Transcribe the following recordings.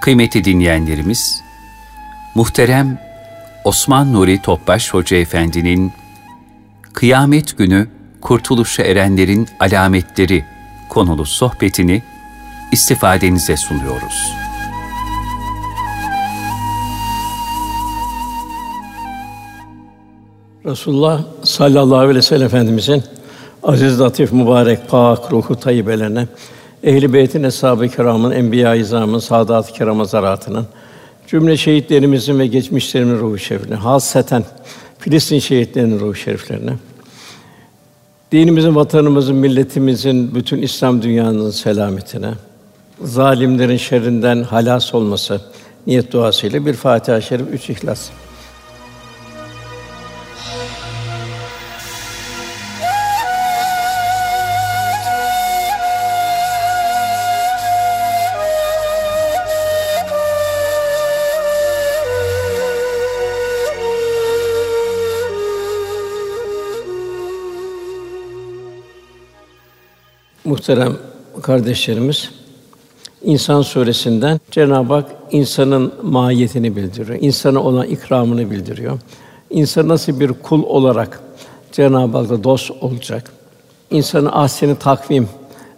Kıymetli dinleyenlerimiz, muhterem Osman Nuri Topbaş Hoca Efendi'nin Kıyamet Günü Kurtuluşa Erenlerin Alametleri konulu sohbetini istifadenize sunuyoruz. Resulullah sallallahu aleyhi ve sellem Efendimizin aziz, latif, mübarek, pak, ruhu tayyibelerine, ehl-i beytin, eshab-ı kiramın, enbiya-i izamın, saadat-ı kiram zaratının, cümle şehitlerimizin ve geçmişlerimizin ruhu şeriflerine, hasreten Filistin şehitlerinin ruhu şeriflerine, dinimizin, vatanımızın, milletimizin, bütün İslam dünyanın selametine, zalimlerin şerrinden halas olması niyet duasıyla bir Fatiha-i Şerif, üç İhlas. Muhterem kardeşlerimiz, İnsan suresinden Cenab-ı Hak insanın mahiyetini bildiriyor. İnsana olan ikramını bildiriyor. İnsan nasıl bir kul olarak Cenab-ı Hak'la dost olacak. İnsanın ahseni takvim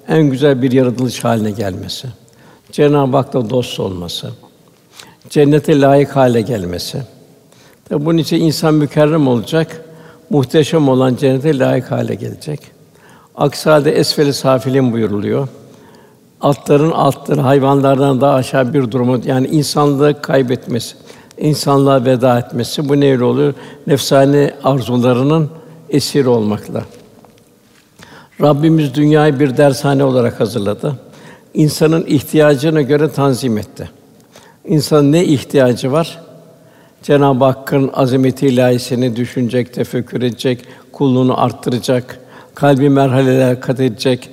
en güzel bir yaratılış haline gelmesi. Cenab-ı Hak'la dost olması. Cennete layık hale gelmesi. Tabi bunun için insan mükerrem olacak. Muhteşem olan cennete layık hale gelecek. Aksi halde esfeli safilin buyuruluyor. Altların altları hayvanlardan daha aşağı bir durumu yani insanlığı kaybetmesi, insanlığa veda etmesi bu neyle oluyor? Nefsani arzularının esiri olmakla. Rabbimiz dünyayı bir dershane olarak hazırladı. İnsanın ihtiyacına göre tanzim etti. İnsanın ne ihtiyacı var? Cenab-ı Hakk'ın azameti ilahisini düşünecek, tefekkür edecek, kulluğunu arttıracak, kalbi merhaleler kat edecek,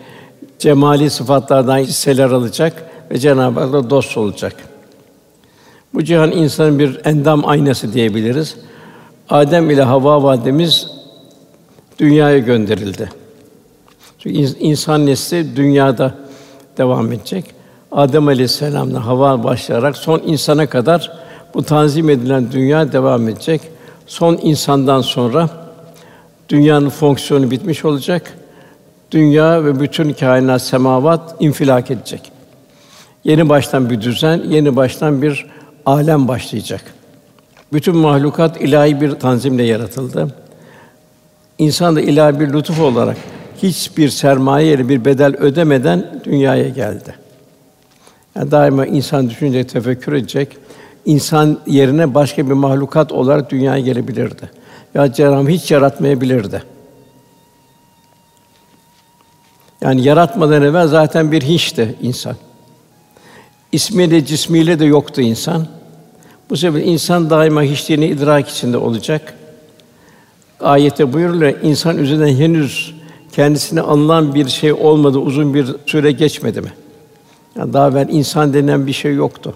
cemali sıfatlardan hisseler alacak ve Cenab-ı Hak'la dost olacak. Bu cihan insanın bir endam aynası diyebiliriz. Adem ile Havva validemiz dünyaya gönderildi. Çünkü insan nesli dünyada devam edecek. Adem Aleyhisselam'dan Havva başlayarak son insana kadar bu tanzim edilen dünya devam edecek. Son insandan sonra Dünyanın fonksiyonu bitmiş olacak. Dünya ve bütün kainat, semavat infilak edecek. Yeni baştan bir düzen, yeni baştan bir alem başlayacak. Bütün mahlukat ilahi bir tanzimle yaratıldı. İnsan da ilahi bir lütuf olarak hiçbir sermaye bir bedel ödemeden dünyaya geldi. Yani daima insan düşünecek, tefekkür edecek. İnsan yerine başka bir mahlukat olarak dünyaya gelebilirdi ya Cenab-ı hiç yaratmayabilirdi. Yani yaratmadan evvel zaten bir hiçti insan. İsmiyle, cismiyle de yoktu insan. Bu sebeple insan daima hiçliğini idrak içinde olacak. Ayette buyuruluyor, insan üzerinden henüz kendisine anılan bir şey olmadı, uzun bir süre geçmedi mi? Yani daha evvel insan denen bir şey yoktu.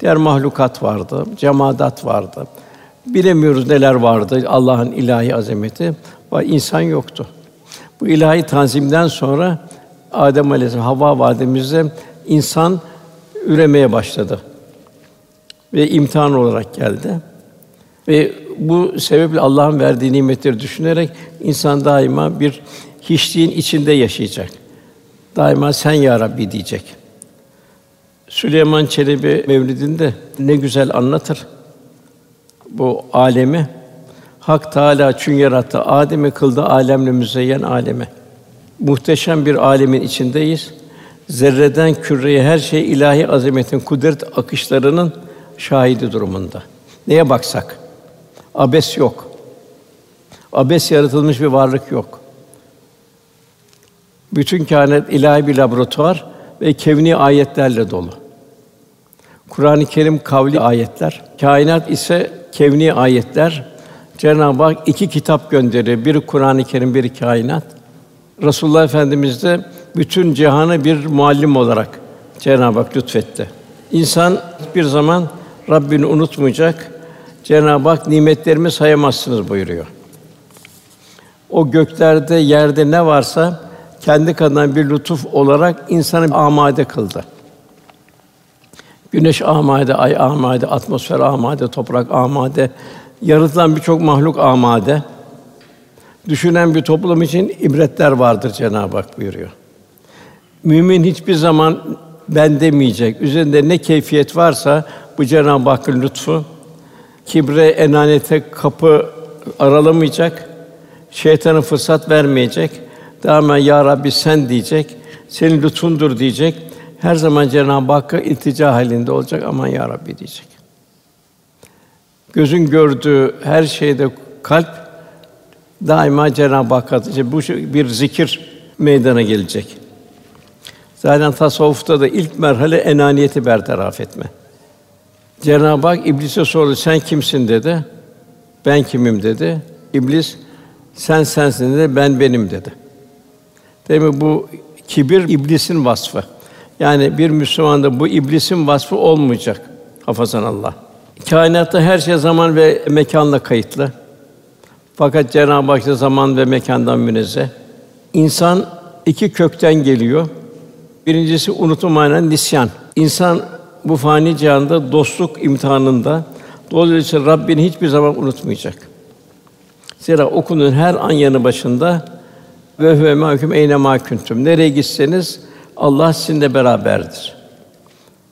Diğer mahlukat vardı, cemaat vardı, Bilemiyoruz neler vardı Allah'ın ilahi azameti. Var insan yoktu. Bu ilahi tanzimden sonra Adem Aleyhisselam Havva validemizle insan üremeye başladı. Ve imtihan olarak geldi. Ve bu sebeple Allah'ın verdiği nimetleri düşünerek insan daima bir hiçliğin içinde yaşayacak. Daima sen ya Rabbi diyecek. Süleyman Çelebi Mevlidinde ne güzel anlatır bu alemi Hak Teâlâ çün yarattı. Adem'i kıldı alemle müzeyyen aleme. Muhteşem bir alemin içindeyiz. Zerreden küreye her şey ilahi azametin kudret akışlarının şahidi durumunda. Neye baksak abes yok. Abes yaratılmış bir varlık yok. Bütün kâinat ilahi bir laboratuvar ve kevni ayetlerle dolu. Kur'an-ı Kerim kavli ayetler, kainat ise kevni ayetler Cenab-ı Hak iki kitap gönderiyor. Biri Kur'an-ı Kerim, biri kainat. Resulullah Efendimiz de bütün cihanı bir muallim olarak Cenab-ı Hak lütfetti. İnsan bir zaman Rabbini unutmayacak. Cenab-ı Hak nimetlerimi sayamazsınız buyuruyor. O göklerde, yerde ne varsa kendi kadından bir lütuf olarak insanı amade kıldı. Güneş amade, ay amade, atmosfer amade, toprak amade, yaratılan birçok mahluk amade. Düşünen bir toplum için ibretler vardır Cenab-ı Hak buyuruyor. Mümin hiçbir zaman ben demeyecek. Üzerinde ne keyfiyet varsa bu Cenab-ı Hakk'ın lütfu. Kibre, enanete kapı aralamayacak. Şeytana fırsat vermeyecek. Daima ya Rabbi sen diyecek. Senin lütfundur diyecek. Her zaman Cenab-ı Hakk'a iltica halinde olacak. Aman ya Rabbi diyecek. Gözün gördüğü her şeyde kalp daima Cenab-ı Hakk'a bu bir zikir meydana gelecek. Zaten tasavvufta da ilk merhale enaniyeti bertaraf etme. Cenab-ı Hak iblise sordu, sen kimsin dedi. Ben kimim dedi. İblis, sen sensin dedi, ben benim dedi. Demek bu kibir iblisin vasfı. Yani bir Müslümanda bu iblisin vasfı olmayacak. Hafazan Allah. Kainatta her şey zaman ve mekanla kayıtlı. Fakat Cenab-ı Hak zaman ve mekandan münezzeh. İnsan iki kökten geliyor. Birincisi unutma manen nisyan. İnsan bu fani cihanda dostluk imtihanında dolayısıyla Rabbini hiçbir zaman unutmayacak. Zira okunun her an yanı başında ve huve mahkum eyne ma kuntum. Nereye gitseniz Allah sizinle beraberdir.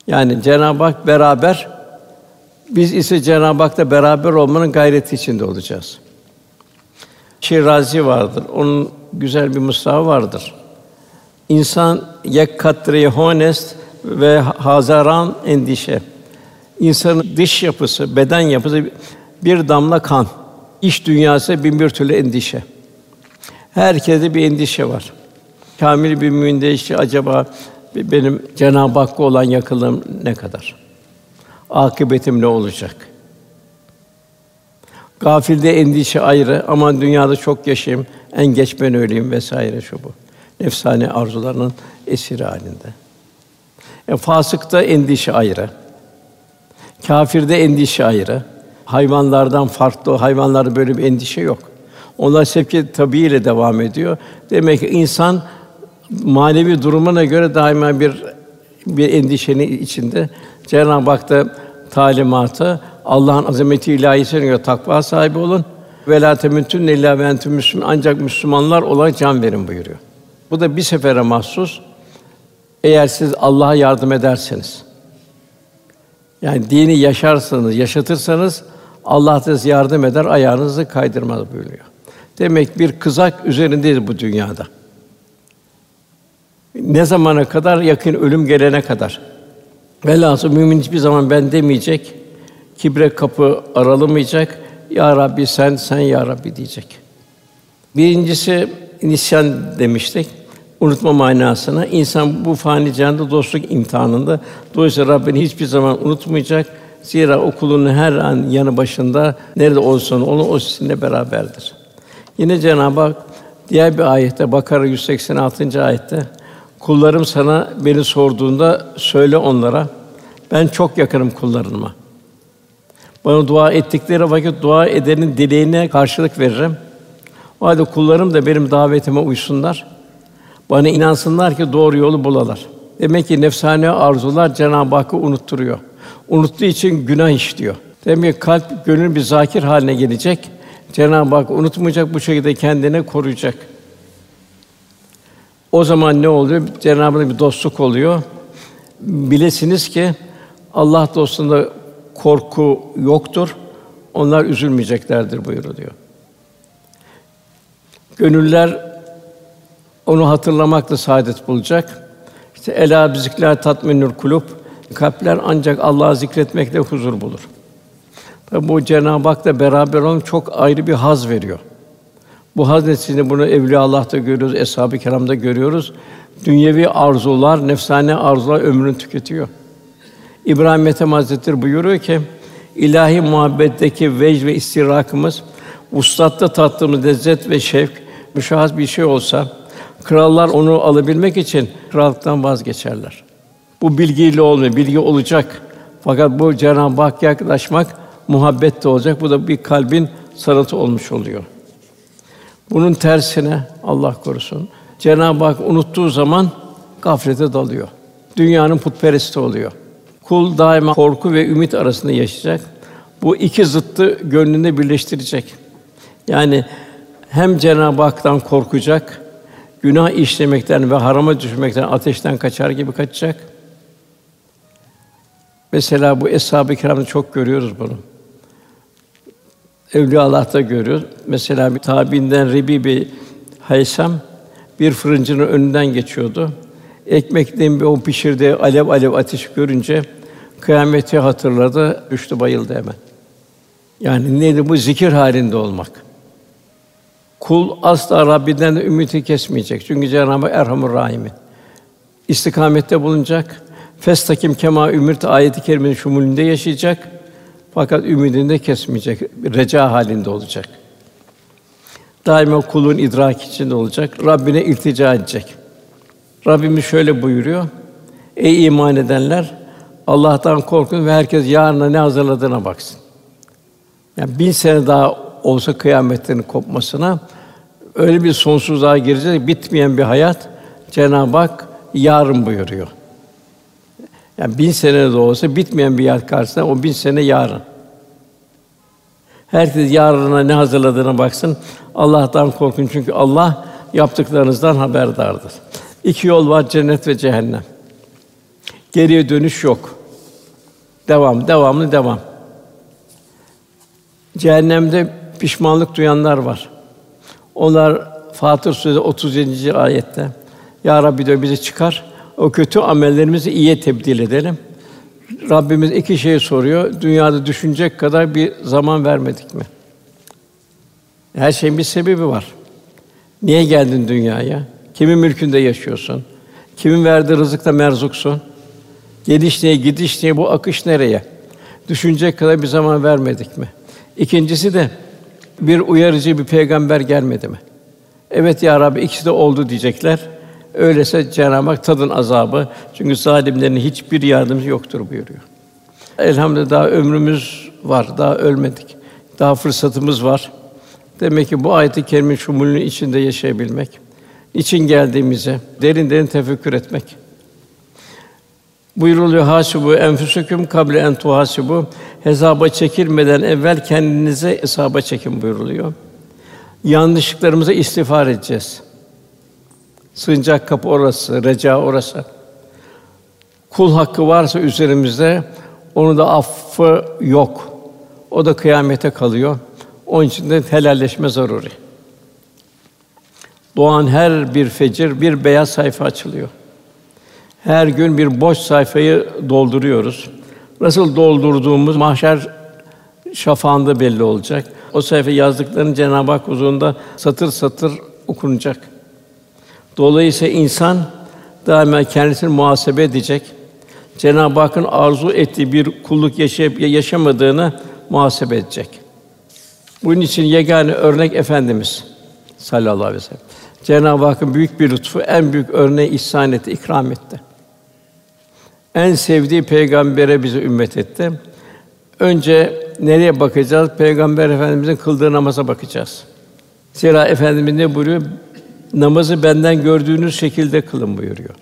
Yani Cenab-ı Hak beraber biz ise Cenab-ı Hak'la beraber olmanın gayreti içinde olacağız. Şirazi vardır. Onun güzel bir mısrahı vardır. İnsan yek katri honest ve hazaran endişe. İnsanın dış yapısı, beden yapısı bir damla kan. İş dünyası bin bir türlü endişe. Herkeste bir endişe var. Kamil bir müminde işte acaba benim Cenab-ı Hakk'a olan yakınlığım ne kadar? Akıbetim ne olacak? Gafilde endişe ayrı, aman dünyada çok yaşayayım, en geç ben öleyim vesaire şu bu. Nefsane arzularının esiri halinde. E, fasıkta endişe ayrı. Kafirde endişe ayrı. Hayvanlardan farklı, hayvanlarda böyle bir endişe yok. Onlar sevki tabiiyle devam ediyor. Demek ki insan manevi durumuna göre daima bir bir endişenin içinde. Cenab-ı Hak da talimatı Allah'ın azameti ilahisine göre takva sahibi olun. Ve la illa ve müslümun. Ancak Müslümanlar olarak can verin buyuruyor. Bu da bir sefere mahsus. Eğer siz Allah'a yardım ederseniz, yani dini yaşarsanız, yaşatırsanız Allah size yardım eder, ayağınızı kaydırmaz buyuruyor. Demek bir kızak üzerindeyiz bu dünyada. Ne zamana kadar? Yakın ölüm gelene kadar. Velhâsıl mümin hiçbir zaman ben demeyecek, kibre kapı aralamayacak. Ya Rabbi sen, sen ya Rabbi diyecek. Birincisi nisyan demiştik. Unutma manasına. İnsan bu fani cihanda dostluk imtihanında. Dolayısıyla Rabbini hiçbir zaman unutmayacak. Zira okulun her an yanı başında nerede olsun onu o sizinle beraberdir. Yine Cenab-ı Hak diğer bir ayette Bakara 186. ayette kullarım sana beni sorduğunda söyle onlara ben çok yakınım kullarıma. Bana dua ettikleri vakit dua edenin dileğine karşılık veririm. O halde kullarım da benim davetime uysunlar. Bana inansınlar ki doğru yolu bulalar. Demek ki nefsane arzular Cenab-ı Hakk'ı unutturuyor. Unuttuğu için günah işliyor. Demek ki kalp gönül bir zakir haline gelecek. Cenab-ı Hak unutmayacak bu şekilde kendine koruyacak. O zaman ne oluyor? Cenab-ı Hak bir dostluk oluyor. Bilesiniz ki Allah dostunda korku yoktur. Onlar üzülmeyeceklerdir buyuruluyor. Gönüller onu hatırlamakla saadet bulacak. İşte ela bizikler tatminül kulub. Kalpler ancak Allah'ı zikretmekle huzur bulur. Tabi bu Cenab-ı Hak'la beraber olmak çok ayrı bir haz veriyor. Bu haz neticesinde bunu Evliya Allah'ta görüyoruz, eshab-ı kiramda görüyoruz. Dünyevi arzular, nefsane arzular ömrünü tüketiyor. İbrahim Ethem Hazretleri buyuruyor ki ilahi muhabbetteki vecd ve istirakımız ustatta tattığımız lezzet ve şevk müşahhas bir şey olsa krallar onu alabilmek için krallıktan vazgeçerler. Bu bilgiyle olmuyor, bilgi olacak. Fakat bu Cenab-ı Hak yaklaşmak muhabbet de olacak. Bu da bir kalbin sanatı olmuş oluyor. Bunun tersine Allah korusun. Cenab-ı Hak unuttuğu zaman gaflete dalıyor. Dünyanın putperesti oluyor. Kul daima korku ve ümit arasında yaşayacak. Bu iki zıttı gönlünde birleştirecek. Yani hem Cenab-ı Hak'tan korkacak, günah işlemekten ve harama düşmekten, ateşten kaçar gibi kaçacak. Mesela bu eshab-ı kiramda çok görüyoruz bunu. Evliya Allah'ta görüyoruz. Mesela bir tabiinden Rebi bir Haysam bir fırıncının önünden geçiyordu. Ekmekten bir o pişirdiği alev alev ateş görünce kıyameti hatırladı, düştü bayıldı hemen. Yani neydi bu zikir halinde olmak. Kul asla Rabbinden de ümidi kesmeyecek. Çünkü Cenab-ı Erhamur Rahim'in. İstikamette bulunacak. Festakim kema ümirt ayeti kerimenin şumulünde yaşayacak. Fakat ümidini de kesmeyecek. Reca halinde olacak. Daima kulun idrak içinde olacak. Rabbine iltica edecek. Rabbimiz şöyle buyuruyor. Ey iman edenler, Allah'tan korkun ve herkes yarına ne hazırladığına baksın. Yani bin sene daha olsa kıyametlerin kopmasına öyle bir sonsuzluğa gireceğiz, bitmeyen bir hayat Cenab-ı Hak yarın buyuruyor. Yani bin sene de olsa bitmeyen bir hayat karşısında o bin sene yarın. Herkes yarına ne hazırladığına baksın. Allah'tan korkun çünkü Allah yaptıklarınızdan haberdardır. İki yol var cennet ve cehennem. Geriye dönüş yok. Devam, devamlı devam. Cehennemde pişmanlık duyanlar var. Onlar Fatır Suresi 37. ayette Ya Rabbi diyor bizi çıkar. O kötü amellerimizi iyiye tebdil edelim. Rabbimiz iki şey soruyor. Dünyada düşünecek kadar bir zaman vermedik mi? Her şeyin bir sebebi var. Niye geldin dünyaya? Kimin mülkünde yaşıyorsun? Kimin verdiği rızıkta merzuksun? Geliş niye, gidiş niye, bu akış nereye? Düşünecek kadar bir zaman vermedik mi? İkincisi de bir uyarıcı bir peygamber gelmedi mi? Evet ya Rabbi ikisi de oldu diyecekler. Öyleyse Cenab-ı Hak tadın azabı. Çünkü zalimlerin hiçbir yardımcı yoktur buyuruyor. Elhamdülillah daha ömrümüz var, daha ölmedik. Daha fırsatımız var. Demek ki bu ayet-i kerime şumulünün içinde yaşayabilmek, için geldiğimize derin derin tefekkür etmek. Buyuruluyor hasibu enfusukum kable en tuhasibu hesaba çekilmeden evvel kendinize hesaba çekin buyuruluyor. Yanlışlıklarımıza istiğfar edeceğiz. Sığınacak kapı orası, reca orası. Kul hakkı varsa üzerimizde onu da affı yok. O da kıyamete kalıyor. Onun için de helalleşme zaruri. Doğan her bir fecir bir beyaz sayfa açılıyor. Her gün bir boş sayfayı dolduruyoruz. Nasıl doldurduğumuz mahşer şafağında belli olacak. O sayfa yazdıklarının Cenab-ı Hak huzurunda satır satır okunacak. Dolayısıyla insan daima kendisini muhasebe edecek. Cenab-ı Hakk'ın arzu ettiği bir kulluk yaşayıp yaşamadığını muhasebe edecek. Bunun için yegane örnek efendimiz sallallahu aleyhi ve sellem. Cenab-ı Hakk'ın büyük bir lütfu, en büyük örneği ihsan etti, ikram etti. En sevdiği peygambere bizi ümmet etti. Önce nereye bakacağız? Peygamber Efendimizin kıldığı namaza bakacağız. Zira Efendimiz ne buyuruyor? Namazı benden gördüğünüz şekilde kılın buyuruyor.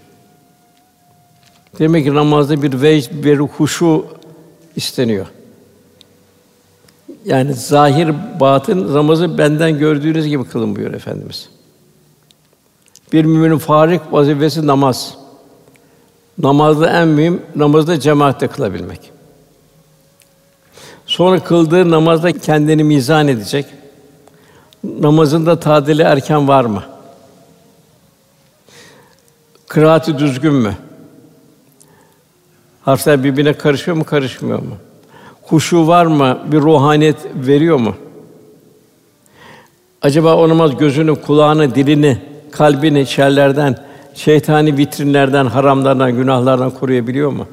Demek ki namazda bir vecd, bir huşu isteniyor. Yani zahir, batın namazı benden gördüğünüz gibi kılın buyuruyor Efendimiz. Bir müminin farik vazifesi namaz. Namazda en mühim namazda cemaatle kılabilmek. Sonra kıldığı namazda kendini mizan edecek. Namazında tadili erken var mı? Kıraati düzgün mü? Harfler birbirine karışıyor mu, karışmıyor mu? Huşu var mı? Bir ruhaniyet veriyor mu? Acaba o namaz gözünü, kulağını, dilini, kalbini şerlerden, şeytani vitrinlerden, haramlardan, günahlardan koruyabiliyor mu?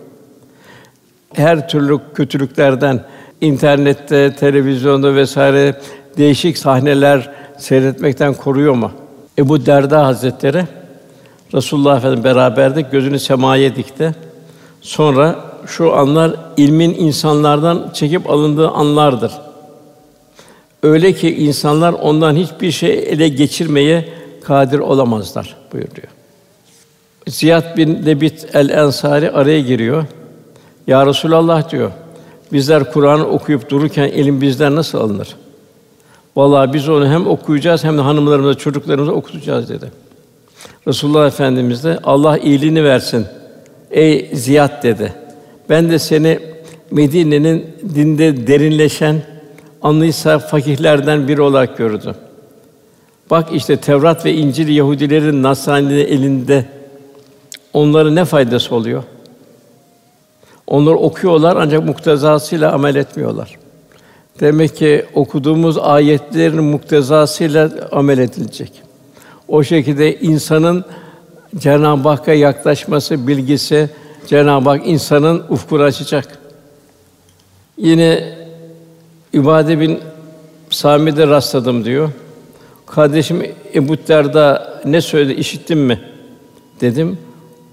Her türlü kötülüklerden, internette, televizyonda vesaire değişik sahneler seyretmekten koruyor mu? Ebu Derda Hazretleri Resulullah Efendimiz beraberdik, gözünü semaya dikti. Sonra şu anlar ilmin insanlardan çekip alındığı anlardır. Öyle ki insanlar ondan hiçbir şey ele geçirmeye kadir olamazlar buyuruyor. Ziyad bin Lebit el Ensari araya giriyor. Ya Resulallah diyor. Bizler Kur'an okuyup dururken elim bizden nasıl alınır? Vallahi biz onu hem okuyacağız hem de hanımlarımıza, çocuklarımıza okutacağız dedi. Resulullah Efendimiz de Allah iyiliğini versin. Ey Ziyad dedi. Ben de seni Medine'nin dinde derinleşen anlıysa fakihlerden biri olarak gördüm. Bak işte Tevrat ve İncil Yahudilerin Nasranilerin elinde onlara ne faydası oluyor? Onlar okuyorlar ancak muktezasıyla amel etmiyorlar. Demek ki okuduğumuz ayetlerin muktezasıyla amel edilecek. O şekilde insanın Cenab-ı Hakk'a yaklaşması, bilgisi Cenab-ı Hak insanın ufkunu açacak. Yine İbade bin Sami'de rastladım diyor. Kardeşim Ebu Derda ne söyledi işittin mi? dedim.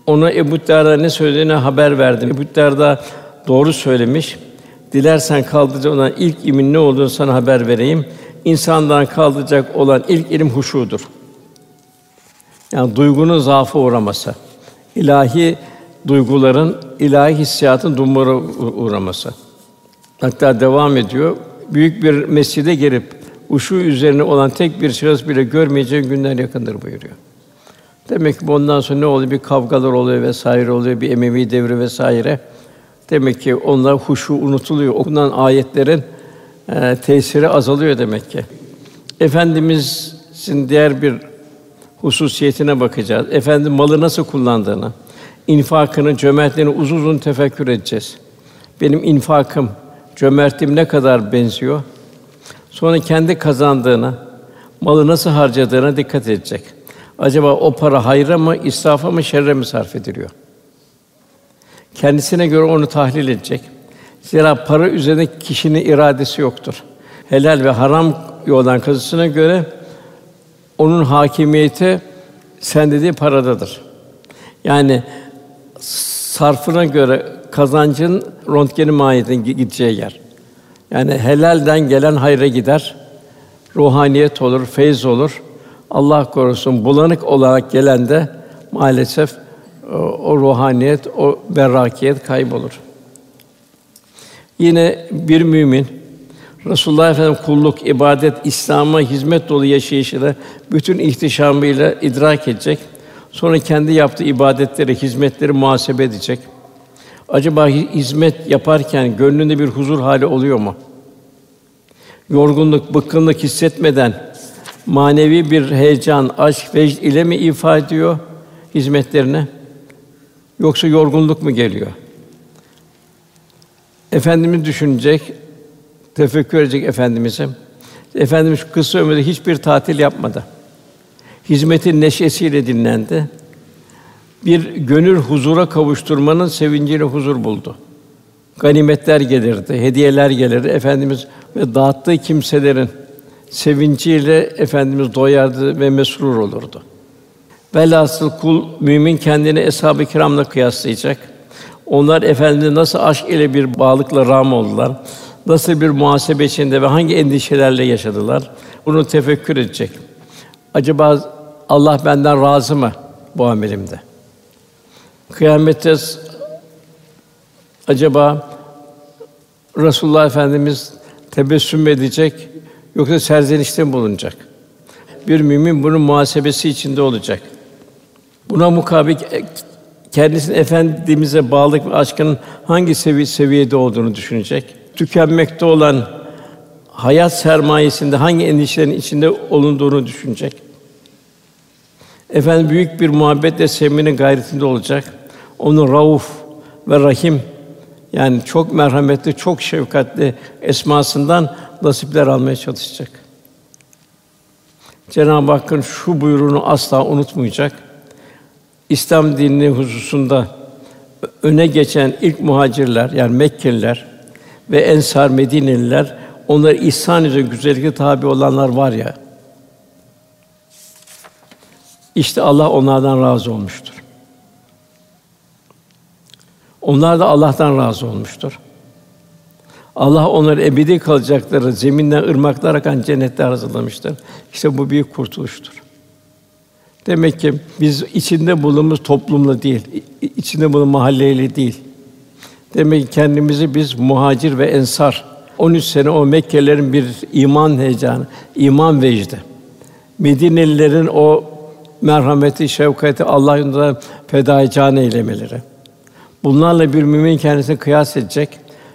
Ona Ebu Derda ne söylediğine haber verdim. Ebu Derda doğru söylemiş. Dilersen kaldıracak olan ilk imin ne olduğunu sana haber vereyim. İnsandan kaldıracak olan ilk ilim huşudur. Yani duygunun zaafı uğraması. ilahi duyguların, ilahi hissiyatın dumura uğraması. Hatta devam ediyor. Büyük bir mescide girip uşu üzerine olan tek bir şahıs bile görmeyeceğin günler yakındır buyuruyor. Demek ki bundan sonra ne oluyor? Bir kavgalar oluyor vesaire oluyor, bir Emevi devri vesaire. Demek ki onlar huşu unutuluyor. Okunan ayetlerin e, tesiri azalıyor demek ki. Efendimizin diğer bir hususiyetine bakacağız. Efendim malı nasıl kullandığını, infakını, cömertliğini uzun uzun tefekkür edeceğiz. Benim infakım, cömertliğim ne kadar benziyor? Sonra kendi kazandığına, malı nasıl harcadığına dikkat edecek. Acaba o para hayra mı, israfa mı, şerre mi sarf ediliyor? Kendisine göre onu tahlil edecek. Zira para üzerinde kişinin iradesi yoktur. Helal ve haram yoldan kazısına göre onun hakimiyeti sen dediği paradadır. Yani sarfına göre kazancın röntgeni mahiyetine gideceği yer. Yani helalden gelen hayra gider. Ruhaniyet olur, feyz olur. Allah korusun bulanık olarak gelen de maalesef o, o ruhaniyet, o berrakiyet kaybolur. Yine bir mümin Resulullah Efendimiz kulluk, ibadet, İslam'a hizmet dolu yaşayışıyla bütün ihtişamıyla idrak edecek. Sonra kendi yaptığı ibadetleri, hizmetleri muhasebe edecek. Acaba hizmet yaparken gönlünde bir huzur hali oluyor mu? Yorgunluk, bıkkınlık hissetmeden manevi bir heyecan, aşk, vecd ile mi ifa ediyor hizmetlerine? Yoksa yorgunluk mu geliyor? Efendimiz düşünecek, tefekkür edecek efendimize. Efendimiz kısa ömründe hiçbir tatil yapmadı. Hizmetin neşesiyle dinlendi. Bir gönül huzura kavuşturmanın sevinciyle huzur buldu. Ganimetler gelirdi, hediyeler gelirdi. Efendimiz ve dağıttığı kimselerin sevinciyle efendimiz doyardı ve mesrur olurdu. Velhasıl kul mümin kendini eshab-ı kiramla kıyaslayacak. Onlar efendimize nasıl aşk ile bir bağlılıkla ram oldular. Nasıl bir muhasebe içinde ve hangi endişelerle yaşadılar? Bunu tefekkür edecek. Acaba Allah benden razı mı bu amelimde? Kıyamette acaba Resulullah Efendimiz tebessüm edecek yoksa serzenişte mi bulunacak? Bir mümin bunun muhasebesi içinde olacak. Buna mukabil kendisinin efendimize bağlılık ve aşkının hangi sevi seviyede olduğunu düşünecek. Tükenmekte olan hayat sermayesinde hangi endişelerin içinde olunduğunu düşünecek. Efendim büyük bir muhabbetle sevmenin gayretinde olacak. Onun Rauf ve Rahim yani çok merhametli, çok şefkatli esmasından nasipler almaya çalışacak. Cenab-ı Hakk'ın şu buyruğunu asla unutmayacak. İslam dinini hususunda öne geçen ilk muhacirler yani Mekkeliler ve Ensar Medineliler onlar ihsan üzere güzellikle tabi olanlar var ya. İşte Allah onlardan razı olmuştur. Onlar da Allah'tan razı olmuştur. Allah onları ebedi kalacakları zeminden ırmaklar akan cennette hazırlamıştır. İşte bu büyük kurtuluştur. Demek ki biz içinde bulunduğumuz toplumla değil, içinde bulunduğumuz mahalleyle değil, Demek ki kendimizi biz muhacir ve ensar 13 sene o Mekkelilerin bir iman heyecanı, iman vecdi. Medinelilerin o merhameti, şefkati Allah yolunda fedai can eylemeleri. Bunlarla bir mümin kendisini kıyas edecek.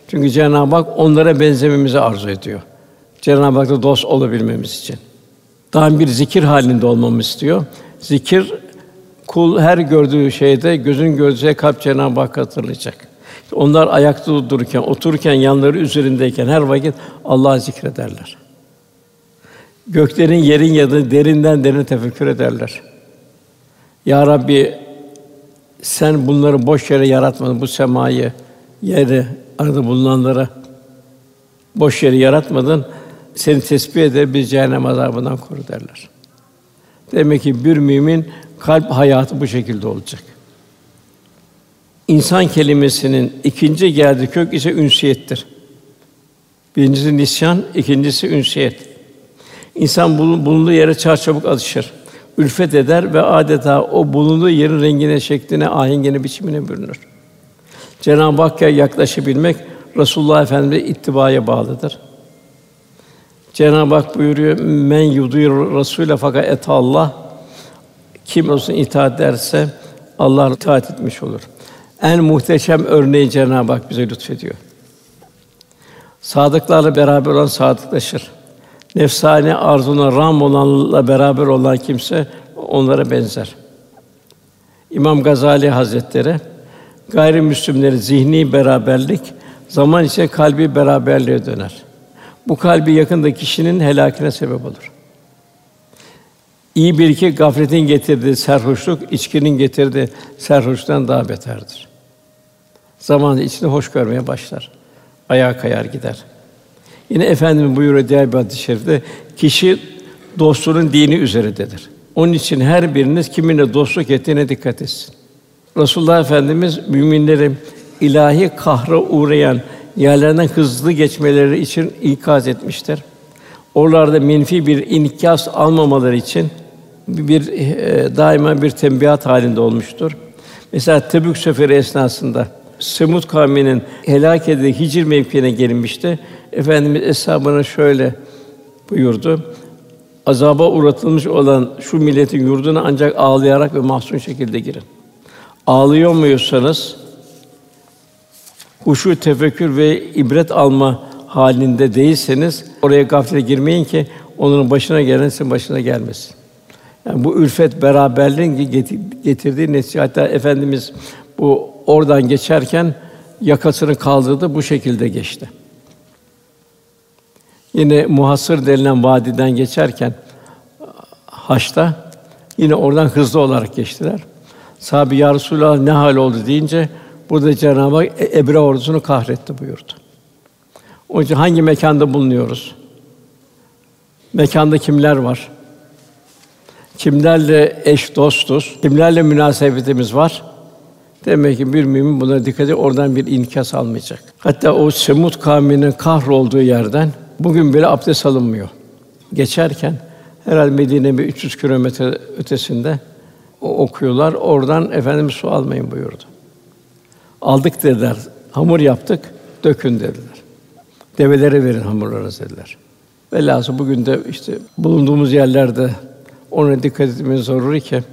Çünkü Cenab-ı Hak onlara benzememizi arzu ediyor. Cenab-ı Hak'la dost olabilmemiz için. Daha bir zikir halinde olmamı istiyor. Zikir kul her gördüğü şeyde gözün gördüğü kalp Cenab-ı Hak hatırlayacak. Onlar ayakta dururken, otururken, yanları üzerindeyken her vakit Allah'ı zikrederler. Göklerin, yerin yadı derinden derine tefekkür ederler. Ya Rabbi sen bunları boş yere yaratmadın bu semayı, yeri, arada bulunanlara boş yere yaratmadın. Seni tesbih eder, biz cehennem azabından koru derler. Demek ki bir mümin kalp hayatı bu şekilde olacak. İnsan kelimesinin ikinci geldiği kök ise ünsiyettir. Birincisi nisyan, ikincisi ünsiyet. İnsan bulunduğu yere çarçabuk alışır. Ülfet eder ve adeta o bulunduğu yerin rengine, şekline, ahengine, biçimine bürünür. Cenab-ı Hakk'a yaklaşabilmek Resulullah Efendimize ittibaya bağlıdır. Cenab-ı Hak buyuruyor: "Men yudîr Rasûle fakat et Allah." Kim olsun itaat ederse Allah itaat etmiş olur. En muhteşem örneği Cenab-ı Hak bize lütfediyor. Sadıklarla beraber olan sadıklaşır. Nefsani arzuna ram olanla beraber olan kimse onlara benzer. İmam Gazali Hazretleri gayrimüslimlerin zihni beraberlik zaman içinde kalbi beraberliğe döner. Bu kalbi yakındaki kişinin helakine sebep olur. İyi bir iki gafletin getirdiği serhoşluk, içkinin getirdiği serhoşluktan daha beterdir. Zamanla içinde hoş görmeye başlar. Ayağa kayar gider. Yine Efendimiz buyuruyor diğer bir hadis-i şerifte, kişi dostunun dini üzerededir. Onun için her biriniz kiminle dostluk ettiğine dikkat etsin. Resulullah Efendimiz müminleri ilahi kahra uğrayan yerlerden hızlı geçmeleri için ikaz etmiştir. Oralarda menfi bir inikas almamaları için bir e, daima bir tembihat halinde olmuştur. Mesela Tebük seferi esnasında Semud kavminin helak edildiği Hicr mevkiine gelinmişti. Efendimiz eshabına şöyle buyurdu. Azaba uğratılmış olan şu milletin yurduna ancak ağlayarak ve mahzun şekilde girin. Ağlıyor muysanız huşu tefekkür ve ibret alma halinde değilseniz oraya gaflete girmeyin ki onun başına gelen sizin başına gelmesin. Yani bu ülfet beraberliğin getirdiği netice hatta efendimiz bu oradan geçerken yakasını kaldırdı bu şekilde geçti. Yine Muhasır denilen vadiden geçerken Haç'ta yine oradan hızlı olarak geçtiler. Sahabe ya Resulallah ne hal oldu deyince burada Cenab-ı Hak e, Ebre ordusunu kahretti buyurdu. O için hangi mekanda bulunuyoruz? Mekanda kimler var? Kimlerle eş dostuz? Kimlerle münasebetimiz var? Demek ki bir mümin buna dikkat edip oradan bir inkas almayacak. Hatta o Semut kavminin kahrolduğu yerden bugün bile abdest alınmıyor. Geçerken herhalde Medine'nin bir 300 kilometre ötesinde okuyorlar. Oradan efendimiz su almayın buyurdu. Aldık dediler. Hamur yaptık, dökün dediler. Develere verin hamurları dediler. Velhâsıl bugün de işte bulunduğumuz yerlerde ona dikkat etmemiz zaruri ki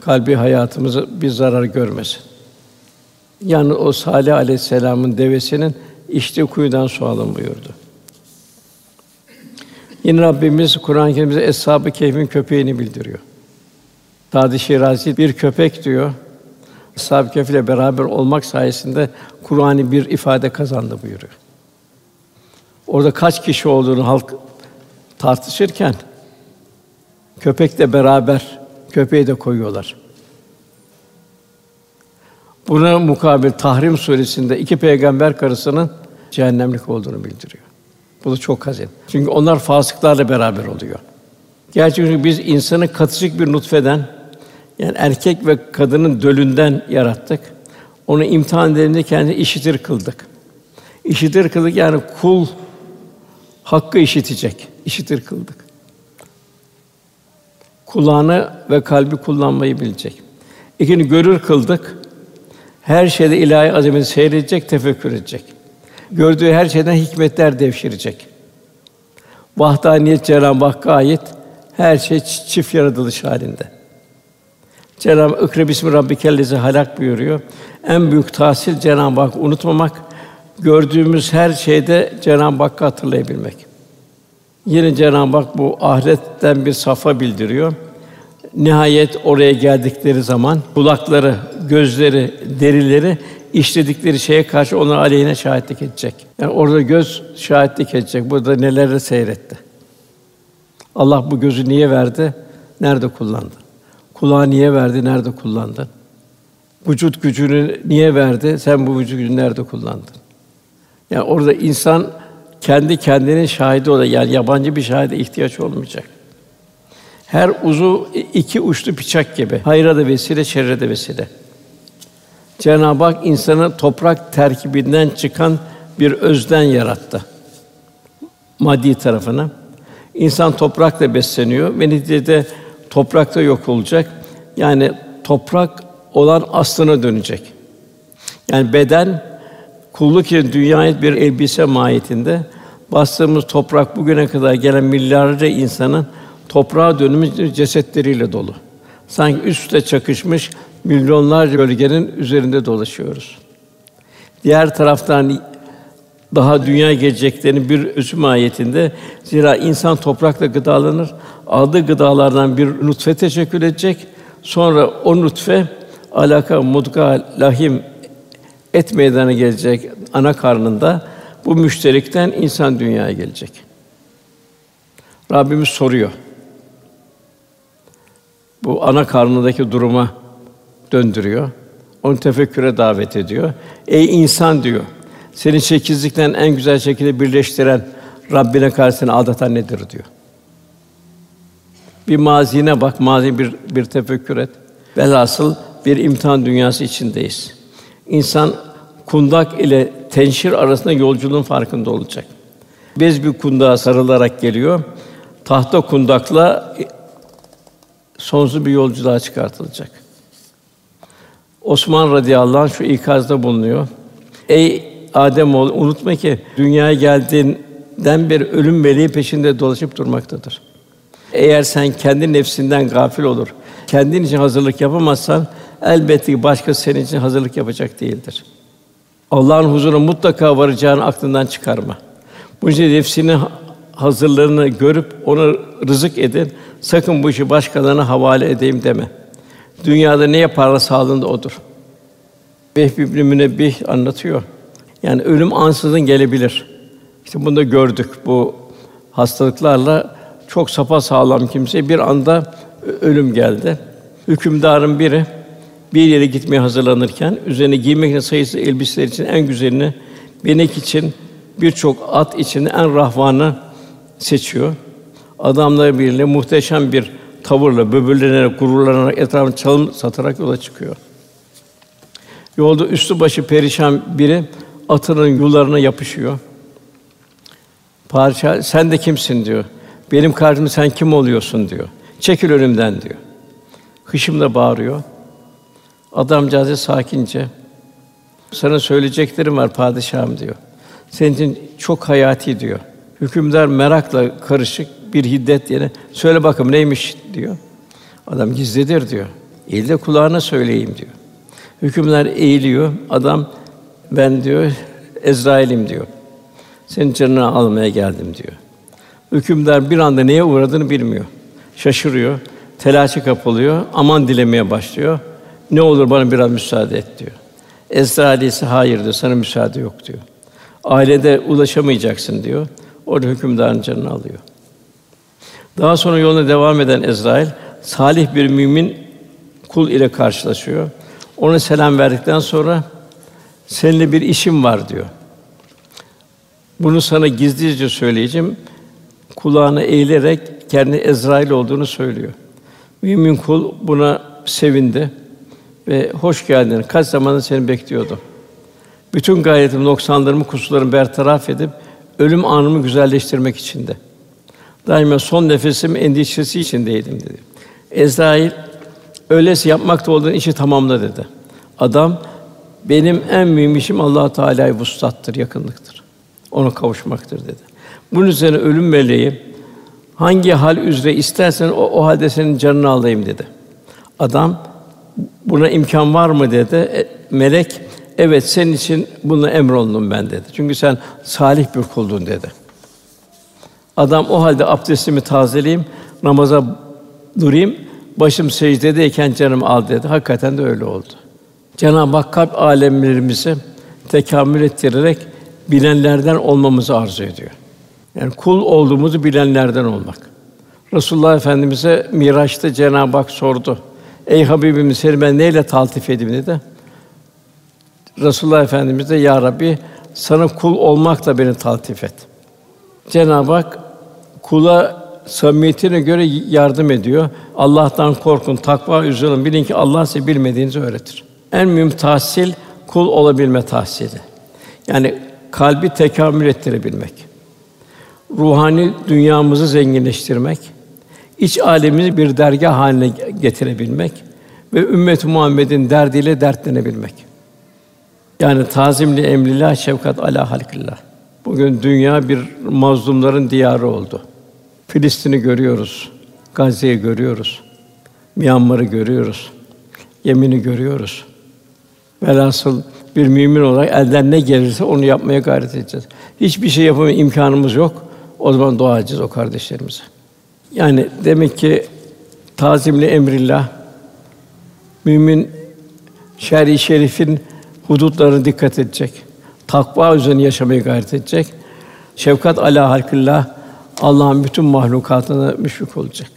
kalbi hayatımıza bir zarar görmesin. Yani o Salih Aleyhisselam'ın devesinin içtiği kuyudan su alın buyurdu. Yine Rabbimiz Kur'an-ı Kerim'de Eshab-ı Kehf'in köpeğini bildiriyor. Sadi Şirazi bir köpek diyor. Eshab-ı Kehf ile beraber olmak sayesinde Kur'an'ı bir ifade kazandı buyuruyor. Orada kaç kişi olduğunu halk tartışırken köpekle beraber köpeği de koyuyorlar. Buna mukabil Tahrim suresinde iki peygamber karısının cehennemlik olduğunu bildiriyor. Bu da çok hazin. Çünkü onlar fasıklarla beraber oluyor. Gerçekten biz insanı katışık bir nutfeden yani erkek ve kadının dölünden yarattık. Onu imtihan edildiğinde kendi işitir kıldık. İşitir kıldık yani kul hakkı işitecek. İşitir kıldık. Kulağını ve kalbi kullanmayı bilecek. İkini görür kıldık. Her şeyde ilahi azameti seyredecek, tefekkür edecek. Gördüğü her şeyden hikmetler devşirecek. Vahdaniyet Cenab-ı Hakk'a ait her şey çift yaratılış halinde. Cenab-ı Hak bismi rabbikellezi halak buyuruyor. En büyük tahsil Cenab-ı Hak unutmamak, gördüğümüz her şeyde Cenab-ı Hakk'ı hatırlayabilmek. Yine Cenab-ı Hak bu ahiretten bir safa bildiriyor. Nihayet oraya geldikleri zaman kulakları, gözleri, derileri işledikleri şeye karşı onlar aleyhine şahitlik edecek. Yani orada göz şahitlik edecek. Burada neleri seyretti. Allah bu gözü niye verdi? Nerede kullandı? Kulağı niye verdi? Nerede kullandı? Vücut gücünü niye verdi? Sen bu vücut gücünü nerede kullandın? Yani orada insan kendi kendinin şahidi olacak. Yani yabancı bir şahide ihtiyaç olmayacak. Her uzu iki uçlu bıçak gibi. Hayra da vesile, şerre de vesile. Cenab-ı Hak insanı toprak terkibinden çıkan bir özden yarattı. Maddi tarafını. İnsan toprakla besleniyor ve neticede toprakta yok olacak. Yani toprak olan aslına dönecek. Yani beden kulluk için dünyaya bir elbise mahiyetinde bastığımız toprak bugüne kadar gelen milyarlarca insanın toprağa dönmüş cesetleriyle dolu. Sanki üstte çakışmış milyonlarca bölgenin üzerinde dolaşıyoruz. Diğer taraftan daha dünya geleceklerinin bir özü mahiyetinde zira insan toprakla gıdalanır. Aldığı gıdalardan bir nutfe teşekkür edecek. Sonra o nutfe alaka, mudga, lahim et meydana gelecek ana karnında. Bu müşterikten insan dünyaya gelecek. Rabbimiz soruyor. Bu ana karnındaki duruma döndürüyor. Onu tefekküre davet ediyor. Ey insan diyor. Seni şekilsizlikten en güzel şekilde birleştiren Rabbine karşısına aldatan nedir diyor. Bir mazine bak, mazi bir bir tefekkür et. Velhasıl bir imtihan dünyası içindeyiz. İnsan kundak ile tenşir arasında yolculuğun farkında olacak. Bez bir kundağa sarılarak geliyor. Tahta kundakla sonsuz bir yolculuğa çıkartılacak. Osman radıyallahu anh şu ikazda bulunuyor. Ey Adem oğlu unutma ki dünyaya geldiğinden beri ölüm meleği peşinde dolaşıp durmaktadır. Eğer sen kendi nefsinden gafil olur, kendin için hazırlık yapamazsan elbette ki başka senin için hazırlık yapacak değildir. Allah'ın huzuruna mutlaka varacağını aklından çıkarma. Bu yüzden nefsinin hazırlarını görüp ona rızık edin. Sakın bu işi başkalarına havale edeyim deme. Dünyada ne yaparsa sağlığında odur. Vehbi ibn Münebbih anlatıyor. Yani ölüm ansızın gelebilir. İşte bunu da gördük. Bu hastalıklarla çok sapa sağlam kimse bir anda ölüm geldi. Hükümdarın biri bir yere gitmeye hazırlanırken üzerine giymek için sayısı elbiseler için en güzelini, binek için birçok at içinde en rahvanı seçiyor. Adamlar birliğiyle muhteşem bir tavırla, böbürlenerek, gururlanarak, etrafını çalım satarak yola çıkıyor. Yolda üstü başı perişan biri atının yularına yapışıyor. Padişah, sen de kimsin diyor. Benim karşımda sen kim oluyorsun diyor. Çekil önümden diyor. Hışımla bağırıyor. Adamcağız sakince sana söyleyeceklerim var padişahım diyor. Senin için çok hayati diyor. Hükümdar merakla karışık bir hiddet yine söyle bakalım neymiş diyor. Adam gizlidir diyor. Eğil de kulağına söyleyeyim diyor. Hükümdar eğiliyor. Adam ben diyor Ezrail'im diyor. Senin canını almaya geldim diyor. Hükümdar bir anda neye uğradığını bilmiyor. Şaşırıyor, telaşa kapılıyor, aman dilemeye başlıyor. Ne olur bana biraz müsaade et diyor. Ezrail ise hayır diyor, sana müsaade yok diyor. Ailede ulaşamayacaksın diyor. Orada hükümdarın canını alıyor. Daha sonra yoluna devam eden Ezrail salih bir mümin kul ile karşılaşıyor. Ona selam verdikten sonra seninle bir işim var diyor. Bunu sana gizlice söyleyeceğim. Kulağına eğilerek kendi Ezrail olduğunu söylüyor. Mümin kul buna sevindi ve hoş geldin. Kaç zamandır seni bekliyordum. Bütün gayretim, noksanlarımı, kusurlarımı bertaraf edip ölüm anımı güzelleştirmek içinde. Daima son nefesim endişesi içindeydim dedi. Ezrail öylesi yapmakta olduğun işi tamamla dedi. Adam Benim en mühim işim Allah Teala'ya vuslattır, yakınlıktır. Ona kavuşmaktır dedi. Bunun üzerine ölüm meleği hangi hal üzere istersen o, o halde senin canını alayım dedi. Adam buna imkan var mı dedi. E, melek evet senin için bunu emrolundum ben dedi. Çünkü sen salih bir kuldun dedi. Adam o halde abdestimi tazeleyeyim, namaza durayım, başım secdedeyken canımı al dedi. Hakikaten de öyle oldu. Cenab-ı Hak kalp alemlerimizi tekamül ettirerek bilenlerden olmamızı arzu ediyor. Yani kul olduğumuzu bilenlerden olmak. Resulullah Efendimize Miraç'ta Cenab-ı Hak sordu. Ey Habibim seni ben neyle taltif edeyim dedi. Resulullah Efendimiz de ya Rabbi sana kul olmakla beni taltif et. Cenab-ı Hak kula samimiyetine göre yardım ediyor. Allah'tan korkun, takva üzere bilin ki Allah size bilmediğinizi öğretir. En mühim tahsil kul olabilme tahsili. Yani kalbi tekamül ettirebilmek. Ruhani dünyamızı zenginleştirmek, iç alemimizi bir dergah haline getirebilmek ve ümmet Muhammed'in derdiyle dertlenebilmek. Yani tazimli emrillah, şefkat ala halkillah. Bugün dünya bir mazlumların diyarı oldu. Filistin'i görüyoruz, Gazze'yi görüyoruz, Myanmar'ı görüyoruz, Yemen'i görüyoruz. Velhasıl bir mümin olarak elden ne gelirse onu yapmaya gayret edeceğiz. Hiçbir şey yapma imkanımız yok. O zaman dua edeceğiz o kardeşlerimize. Yani demek ki tazimli emrillah mümin şer'i şerifin hudutlarına dikkat edecek. Takva üzerine yaşamaya gayret edecek. Şefkat ala halkillah Allah'ın bütün mahlukatına müşfik olacak.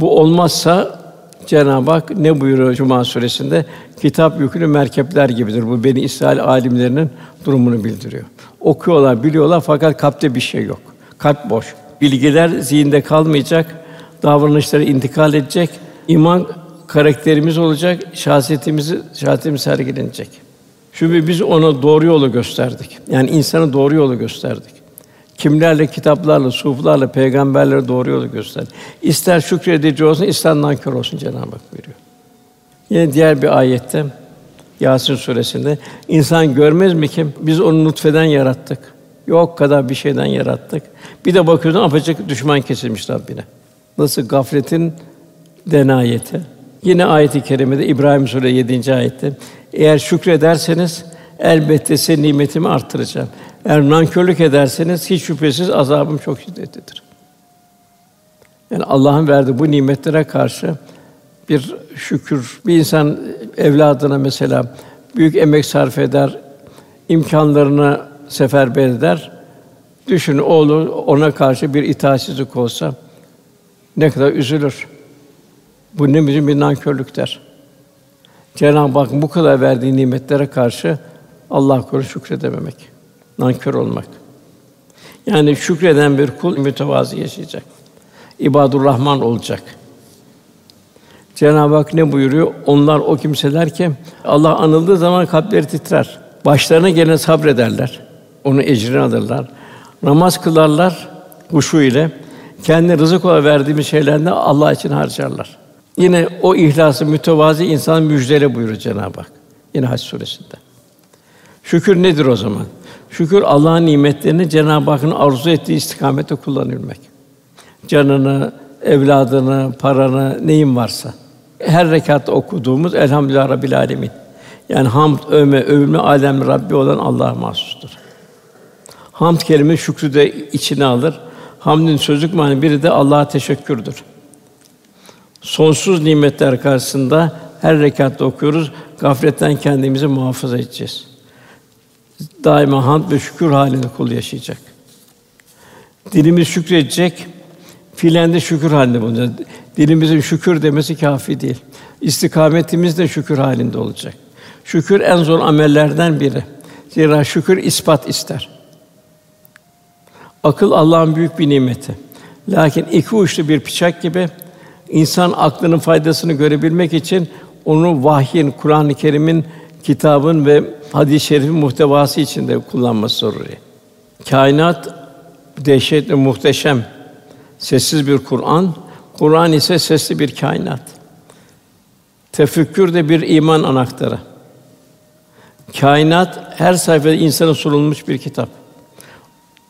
Bu olmazsa Cenab-ı Hak ne buyuruyor Cuma suresinde? Kitap yüklü merkepler gibidir. Bu beni İsrail alimlerinin durumunu bildiriyor. Okuyorlar, biliyorlar fakat kalpte bir şey yok. Kalp boş. Bilgiler zihinde kalmayacak, davranışları intikal edecek. İman karakterimiz olacak, şahsiyetimizi şahsiyetimiz sergilenecek. Çünkü biz ona doğru yolu gösterdik. Yani insanı doğru yolu gösterdik. Kimlerle, kitaplarla, suflarla, peygamberlere doğru yolu gösterdik. İster şükredici olsun, ister nankör olsun Cenab-ı Hak veriyor. Yine diğer bir ayette Yasin suresinde insan görmez mi ki biz onu nutfeden yarattık. Yok kadar bir şeyden yarattık. Bir de bakıyorsun apaçık düşman kesilmiş Rabbine. Nasıl gafletin denayeti. Yine ayet-i kerimede İbrahim Sûre 7. ayette eğer şükrederseniz elbette size nimetimi arttıracağım. Eğer nankörlük ederseniz hiç şüphesiz azabım çok şiddetlidir. Yani Allah'ın verdiği bu nimetlere karşı bir şükür, bir insan evladına mesela büyük emek sarf eder, imkanlarını seferber eder. Düşün oğlu ona karşı bir itaatsizlik olsa ne kadar üzülür. Bu ne bizim bir nankörlük der. Cenab-ı Hak bu kadar verdiği nimetlere karşı Allah korusun şükredememek, nankör olmak. Yani şükreden bir kul mütevazi yaşayacak. İbadur Rahman olacak. Cenab-ı Hak ne buyuruyor? Onlar o kimseler ki Allah anıldığı zaman kalpleri titrer. Başlarına gelen sabrederler. Onu ecrini alırlar. Namaz kılarlar huşu ile. Kendi rızık olarak verdiğimiz şeylerini Allah için harcarlar. Yine o ihlası mütevazi insan müjdele buyuruyor Cenab-ı Hak. Yine Hac suresinde. Şükür nedir o zaman? Şükür Allah'ın nimetlerini Cenab-ı Hakk'ın arzu ettiği istikamette kullanabilmek. Canını, evladını, paranı, neyin varsa. Her rekatta okuduğumuz Elhamdülillah Rabbil Alemin. Yani hamd, övme, övülme alem Rabbi olan Allah'a mahsustur. Hamd kelime şükrü de içine alır. Hamdin sözlük manası biri de Allah'a teşekkürdür. Sonsuz nimetler karşısında her rekatta okuyoruz. Gafletten kendimizi muhafaza edeceğiz. Daima hamd ve şükür halinde kul yaşayacak. Dilimiz şükredecek, fiilen de şükür halinde bulunacak. Dilimizin şükür demesi kafi değil. İstikametimiz de şükür halinde olacak. Şükür en zor amellerden biri. Zira şükür ispat ister. Akıl Allah'ın büyük bir nimeti. Lakin iki uçlu bir bıçak gibi insan aklının faydasını görebilmek için onu vahyin, Kur'an-ı Kerim'in, kitabın ve hadis-i şerifin muhtevası içinde kullanması zaruri. Kainat dehşetli, muhteşem, sessiz bir Kur'an, Kur'an ise sesli bir kainat. Tefekkür de bir iman anahtarı. Kainat her sayfada insana sunulmuş bir kitap.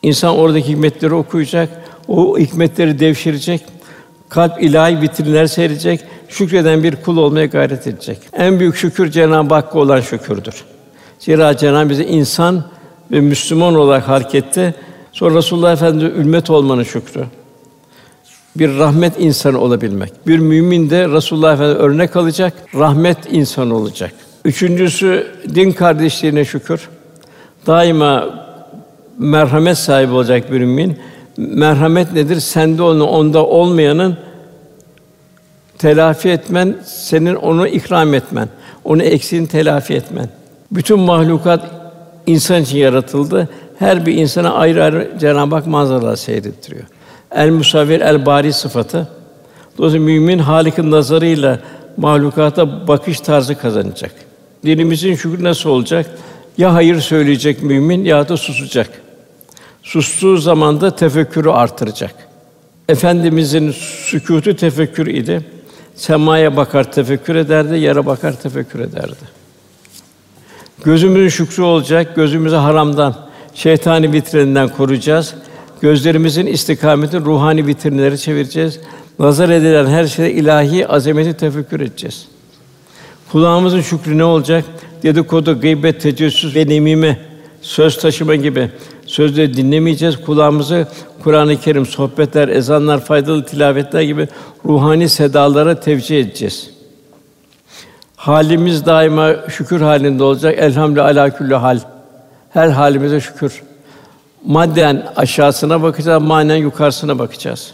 İnsan oradaki hikmetleri okuyacak, o hikmetleri devşirecek, kalp ilahi vitrinler seyredecek, şükreden bir kul olmaya gayret edecek. En büyük şükür Cenab-ı Hakk'a olan şükürdür. Zira Cenab-ı bize insan ve Müslüman olarak harekette sonra Resulullah Efendimize ümmet olmanın şükrü. Bir rahmet insanı olabilmek. Bir mümin de Resulullah Efendimize örnek alacak, rahmet insanı olacak. Üçüncüsü din kardeşliğine şükür. Daima merhamet sahibi olacak bir mümin. Merhamet nedir? Sende onu onda olmayanın telafi etmen, senin onu ikram etmen, onu eksiğini telafi etmen. Bütün mahlukat insan için yaratıldı. Her bir insana ayrı ayrı Cenab-ı Hak manzaralar seyrettiriyor. El musavvir, el bari sıfatı. Dolayısıyla mümin Halik'in nazarıyla mahlukata bakış tarzı kazanacak. Dinimizin şükrü nasıl olacak? Ya hayır söyleyecek mümin ya da susacak. Sustuğu zaman da tefekkürü artıracak. Efendimizin sükûtu tefekkür idi. Semaya bakar tefekkür ederdi, yere bakar tefekkür ederdi. Gözümüzün şükrü olacak, gözümüzü haramdan, şeytani vitrininden koruyacağız. Gözlerimizin istikametini ruhani vitrinlere çevireceğiz. Nazar edilen her şeye ilahi azameti tefekkür edeceğiz. Kulağımızın şükrü ne olacak? Dedikodu, gıybet, tecessüs ve nemime, söz taşıma gibi sözleri dinlemeyeceğiz. Kulağımızı Kur'an-ı Kerim, sohbetler, ezanlar, faydalı tilavetler gibi ruhani sedalara tevcih edeceğiz. Halimiz daima şükür halinde olacak. Elhamdülillah ala hal. Her halimize şükür. Madden aşağısına bakacağız, manen yukarısına bakacağız.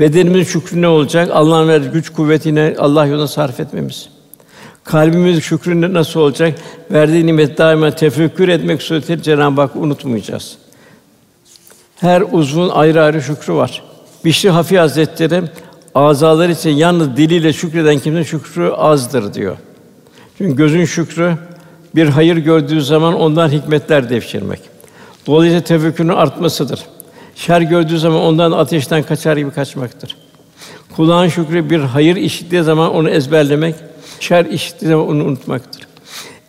Bedenimizin şükrü ne olacak? Allah'ın verdiği güç kuvvetine Allah yolunda sarf etmemiz. Kalbimiz şükrü nasıl olacak? Verdiği nimet daima tefekkür etmek suretiyle Cenab-ı Hak unutmayacağız. Her uzvun ayrı ayrı şükrü var. Bişri Hafi Hazretleri azalar için yalnız diliyle şükreden kimsenin şükrü azdır diyor. Çünkü gözün şükrü bir hayır gördüğü zaman ondan hikmetler devşirmek. Dolayısıyla tefekkürün artmasıdır. Şer gördüğü zaman ondan ateşten kaçar gibi kaçmaktır. Kulağın şükrü bir hayır işittiği zaman onu ezberlemek, şer işittiği zaman onu unutmaktır.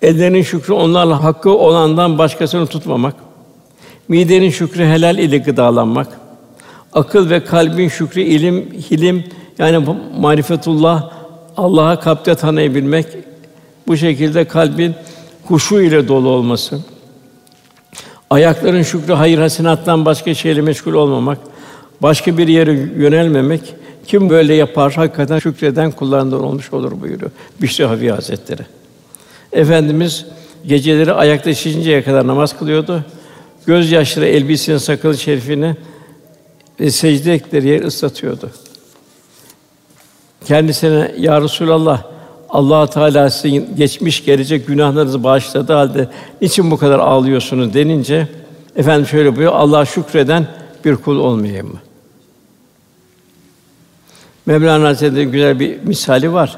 Ellerin şükrü onlarla hakkı olandan başkasını tutmamak. Midenin şükrü helal ile gıdalanmak. Akıl ve kalbin şükrü ilim, hilim yani marifetullah Allah'a kalpte tanıyabilmek, bu şekilde kalbin huşu ile dolu olması. Ayakların şükrü hayır hasenattan başka şeyle meşgul olmamak, başka bir yere yönelmemek. Kim böyle yapar hakikaten şükreden kullarından olmuş olur buyuruyor Bişri Hafi Hazretleri. Efendimiz geceleri ayakta şişinceye kadar namaz kılıyordu. Göz yaşları elbisesinin sakalı şerifini ve secde ettikleri yer ıslatıyordu. Kendisine ya Resulallah Allah Teala sizin geçmiş gelecek günahlarınızı bağışladı halde niçin bu kadar ağlıyorsunuz denince efendim şöyle buyuruyor. Allah şükreden bir kul olmayayım mı? Mevlana Hazretleri'nin güzel bir misali var.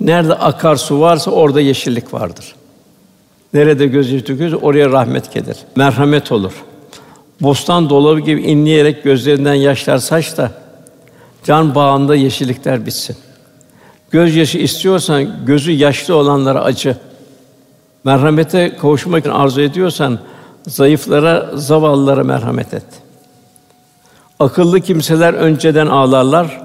Nerede akarsu varsa orada yeşillik vardır. Nerede göz yaşı dökülürse oraya rahmet gelir. Merhamet olur. Bostan dolabı gibi inleyerek gözlerinden yaşlar saç da can bağında yeşillikler bitsin. Gözyaşı istiyorsan gözü yaşlı olanlara acı. Merhamete kavuşmak için arzu ediyorsan zayıflara, zavallılara merhamet et. Akıllı kimseler önceden ağlarlar,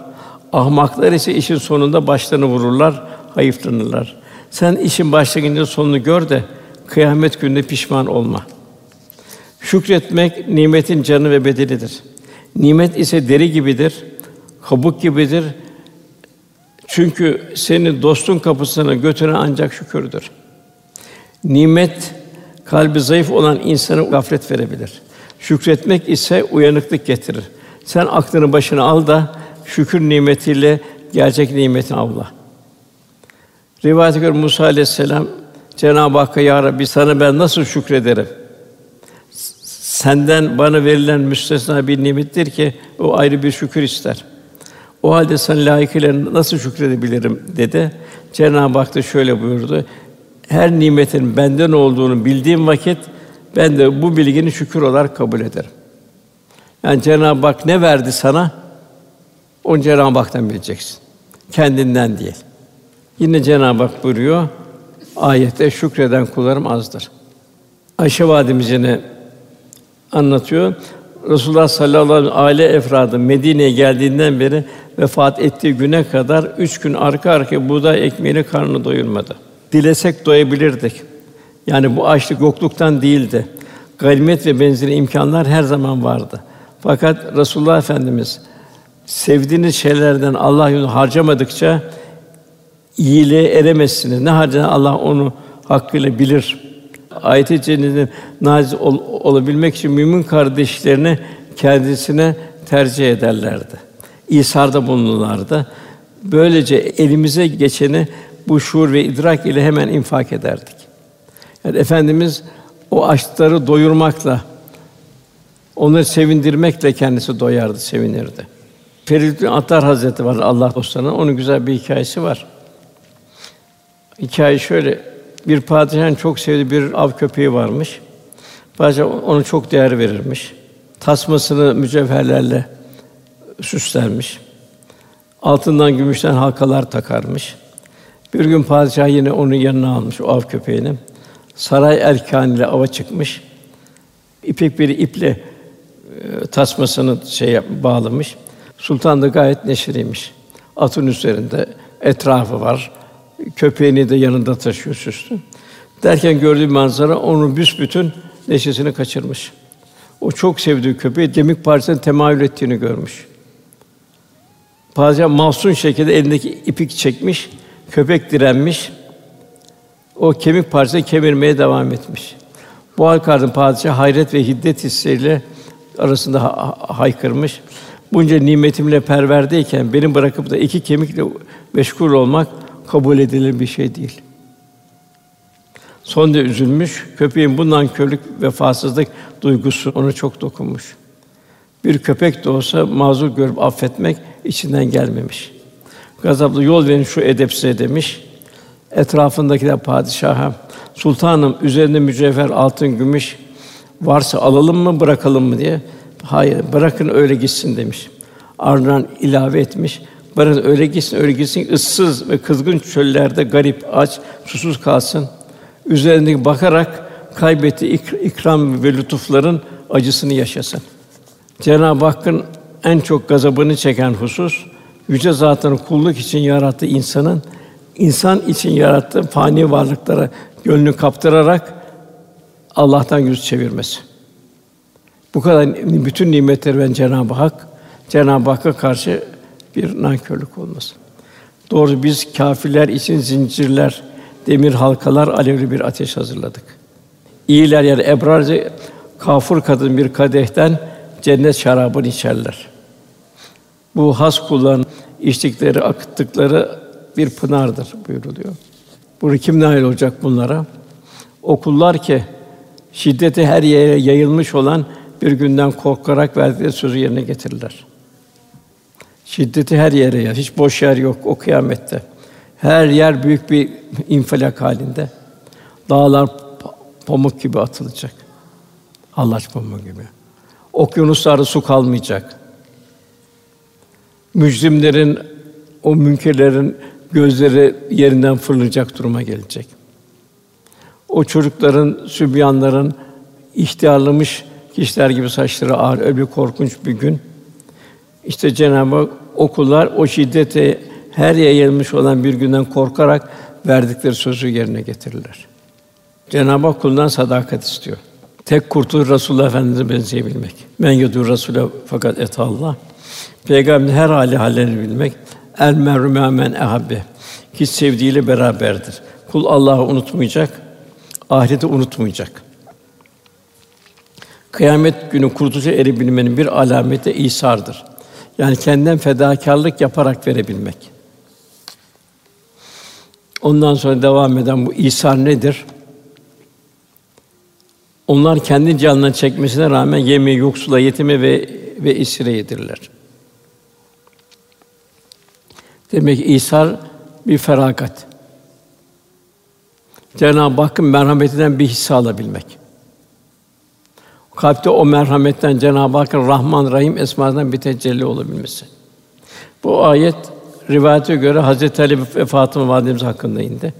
ahmaklar ise işin sonunda başlarını vururlar, hayıflanırlar. Sen işin başlangıcında sonunu gör de kıyamet gününde pişman olma. Şükretmek nimetin canı ve bedelidir. Nimet ise deri gibidir, kabuk gibidir, çünkü seni dostun kapısına götüren ancak şükürdür. Nimet kalbi zayıf olan insana gaflet verebilir. Şükretmek ise uyanıklık getirir. Sen aklını başına al da şükür nimetiyle gerçek nimetini avla. Rivayete göre Musa aleyhisselam Cenab-ı Hakk'a ya Rabbi sana ben nasıl şükrederim? Senden bana verilen müstesna bir nimettir ki o ayrı bir şükür ister. O halde sen layıkıyla nasıl şükredebilirim dedi. Cenab-ı Hak da şöyle buyurdu. Her nimetin benden olduğunu bildiğim vakit ben de bu bilgini şükür olarak kabul ederim. Yani Cenab-ı Hak ne verdi sana? Onu Cenab-ı Hak'tan bileceksin. Kendinden değil. Yine Cenab-ı Hak buyuruyor ayette şükreden kullarım azdır. Ayşe validemiz yine anlatıyor. Resulullah sallallahu aleyhi ve sellem aile efradı Medine'ye geldiğinden beri vefat ettiği güne kadar üç gün arka arkaya buğday ekmeğiyle karnını doyurmadı. Dilesek doyabilirdik. Yani bu açlık yokluktan değildi. Ganimet ve benzeri imkanlar her zaman vardı. Fakat Resulullah Efendimiz sevdiğiniz şeylerden Allah yolunda harcamadıkça iyiliğe eremezsiniz. Ne harcayan Allah onu hakkıyla bilir. Ayet-i cennete naziz ol, olabilmek için mümin kardeşlerine kendisine tercih ederlerdi. İsarda bulunurlardı. Böylece elimize geçeni bu şuur ve idrak ile hemen infak ederdik. Yani efendimiz o açları doyurmakla, onları sevindirmekle kendisi doyardı, sevinirdi. Feridun Attar Hazreti var Allah dostlarına. Onun güzel bir hikayesi var. Hikaye şöyle: Bir padişahın çok sevdiği bir av köpeği varmış. Padişah onu çok değer verirmiş. Tasmasını mücevherlerle süslenmiş. Altından gümüşten halkalar takarmış. Bir gün padişah yine onu yanına almış o av köpeğini. Saray erkanıyla ava çıkmış. İpek bir iple e, tasmasını şey bağlamış. Sultan da gayet neşeliymiş. Atın üzerinde etrafı var. Köpeğini de yanında taşıyor süslü. Derken gördüğü manzara onun büsbütün neşesini kaçırmış. O çok sevdiği köpeği kemik parçasının temayül ettiğini görmüş. Padişah mahzun şekilde elindeki ipik çekmiş, köpek direnmiş. O kemik parçası kemirmeye devam etmiş. Bu hal karşısında padişah hayret ve hiddet hisleriyle arasında ha- haykırmış. Bunca nimetimle perverdeyken benim bırakıp da iki kemikle meşgul olmak kabul edilir bir şey değil. Son da üzülmüş. Köpeğin bundan körlük, vefasızlık duygusu onu çok dokunmuş. Bir köpek de olsa mazur görüp affetmek içinden gelmemiş. Gazaplı yol verin şu edepsize demiş. Etrafındakiler padişaha, sultanım üzerinde mücevher, altın, gümüş varsa alalım mı, bırakalım mı diye. Hayır, bırakın öyle gitsin demiş. Ardından ilave etmiş. Bırakın öyle gitsin, öyle gitsin. ıssız ve kızgın çöllerde garip, aç, susuz kalsın. Üzerindeki bakarak kaybettiği ik- ikram ve lütufların acısını yaşasın. Cenab-ı Hakk'ın en çok gazabını çeken husus yüce zatının kulluk için yarattığı insanın insan için yarattığı fani varlıklara gönlünü kaptırarak Allah'tan yüz çevirmesi. Bu kadar bütün nimetleri veren Cenab-ı Hak Cenab-ı Hakk'a karşı bir nankörlük olması. Doğru biz kâfirler için zincirler, demir halkalar, alevli bir ateş hazırladık. İyiler yani ebrarcı kafur kadın bir kadehten cennet şarabını içerler. Bu has kulların içtikleri, akıttıkları bir pınardır buyuruluyor. Bu kim nail olacak bunlara? O kullar ki şiddeti her yere yayılmış olan bir günden korkarak verdikleri sözü yerine getirirler. Şiddeti her yere ya, hiç boş yer yok o kıyamette. Her yer büyük bir infilak halinde. Dağlar pa- pamuk gibi atılacak. Hallaç pamuğu gibi. Okyanuslarda su kalmayacak. Mücrimlerin, o münkerlerin gözleri yerinden fırlayacak duruma gelecek. O çocukların, sübyanların ihtiyarlamış kişiler gibi saçları ağır, öyle bir korkunç bir gün. İşte Cenab-ı Hak okullar o şiddete her yayılmış olan bir günden korkarak verdikleri sözü yerine getirirler. Cenab-ı Hak kulundan sadakat istiyor. Tek kurtuluş Resulullah Efendimiz'e benzeyebilmek. Men yudur Rasule fakat et Allah. Peygamberin her hali hallerini bilmek. El mer'u men ehabbe. Ki sevdiğiyle beraberdir. Kul Allah'ı unutmayacak, ahireti unutmayacak. Kıyamet günü kurtuluşa erebilmenin bir alameti İsa'dır. Yani kendinden fedakarlık yaparak verebilmek. Ondan sonra devam eden bu İsa nedir? Onlar kendi canına çekmesine rağmen yemeği yoksula, yetime ve ve esire yedirler. Demek ki İsa bir feragat. Cenab-ı Hakk'ın merhametinden bir hisse alabilmek. Kalpte o merhametten Cenab-ı Hakk'ın Rahman Rahim esmasından bir tecelli olabilmesi. Bu ayet rivayete göre Hazreti Ali ve Fatıma validemiz hakkında indi.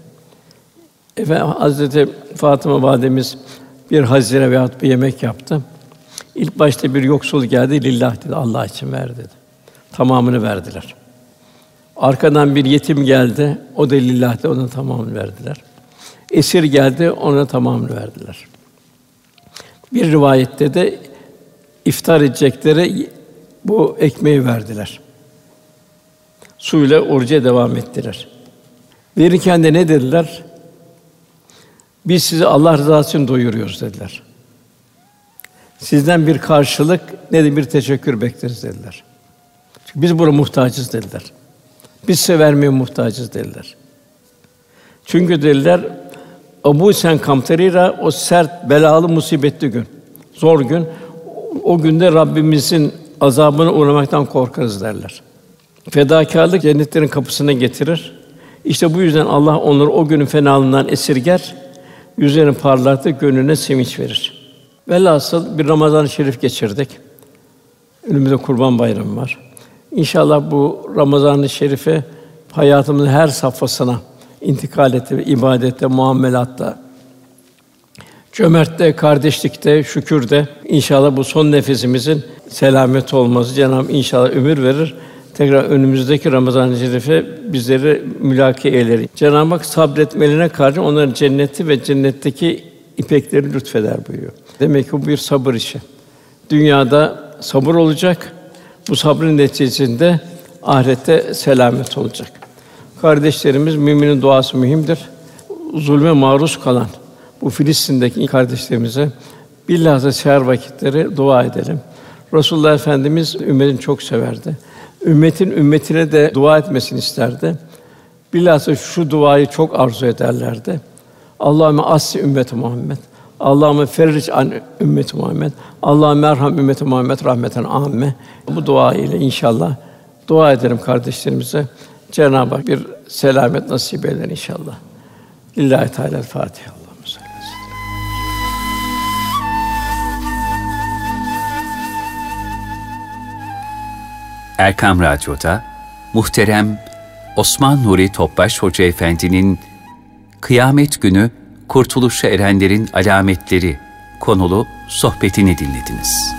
Efendim Hazreti Fatıma validemiz bir hazine veyahut bir yemek yaptı. İlk başta bir yoksul geldi, lillah dedi, Allah için ver dedi. Tamamını verdiler. Arkadan bir yetim geldi, o da lillah dedi, ona tamamını verdiler. Esir geldi, ona tamamını verdiler. Bir rivayette de iftar edecekleri bu ekmeği verdiler. Suyla oruca devam ettiler. Verirken de ne dediler? Biz sizi Allah rızası için doyuruyoruz dediler. Sizden bir karşılık ne de bir teşekkür bekleriz dediler. Çünkü biz buna muhtacız dediler. Biz size vermeye muhtacız dediler. Çünkü dediler Abu Sen Kamterira o sert, belalı, musibetli gün, zor gün. O günde Rabbimizin azabına uğramaktan korkarız derler. Fedakarlık cennetlerin kapısına getirir. İşte bu yüzden Allah onları o günün fenalığından esirger, yüzlerini parlatır, gönlüne sevinç verir. Velhasıl bir Ramazan-ı Şerif geçirdik. Önümüzde Kurban Bayramı var. İnşallah bu Ramazan-ı Şerif'e hayatımızın her safhasına intikal etti, ibadette, muamelatta, cömertte, kardeşlikte, şükürde inşallah bu son nefesimizin selamet olması Cenab-ı inşallah ömür verir. Tekrar önümüzdeki Ramazan-ı Şerif'e bizleri mülaki eyler. Cenab-ı Hak sabretmelerine karşı onların cenneti ve cennetteki ipekleri lütfeder buyuruyor. Demek ki bu bir sabır işi. Dünyada sabır olacak. Bu sabrın neticesinde ahirette selamet olacak. Kardeşlerimiz müminin duası mühimdir. Zulme maruz kalan bu Filistin'deki kardeşlerimize bilhassa seher vakitleri dua edelim. Resulullah Efendimiz ümmetini çok severdi. Ümmetin ümmetine de dua etmesini isterdi. Bilhassa şu duayı çok arzu ederlerdi. Allahümme assi ümmeti Muhammed. Allahümme ferric an ümmeti Muhammed. Allahümme merham ümmeti Muhammed rahmeten amme. Bu dua ile inşallah dua ederim kardeşlerimize. Cenab-ı Hak bir selamet nasip eder inşallah. Lillahi Teala Fatiha. Erkam Radyo'da muhterem Osman Nuri Topbaş Hoca Efendi'nin Kıyamet Günü Kurtuluşa Erenlerin Alametleri konulu sohbetini dinlediniz.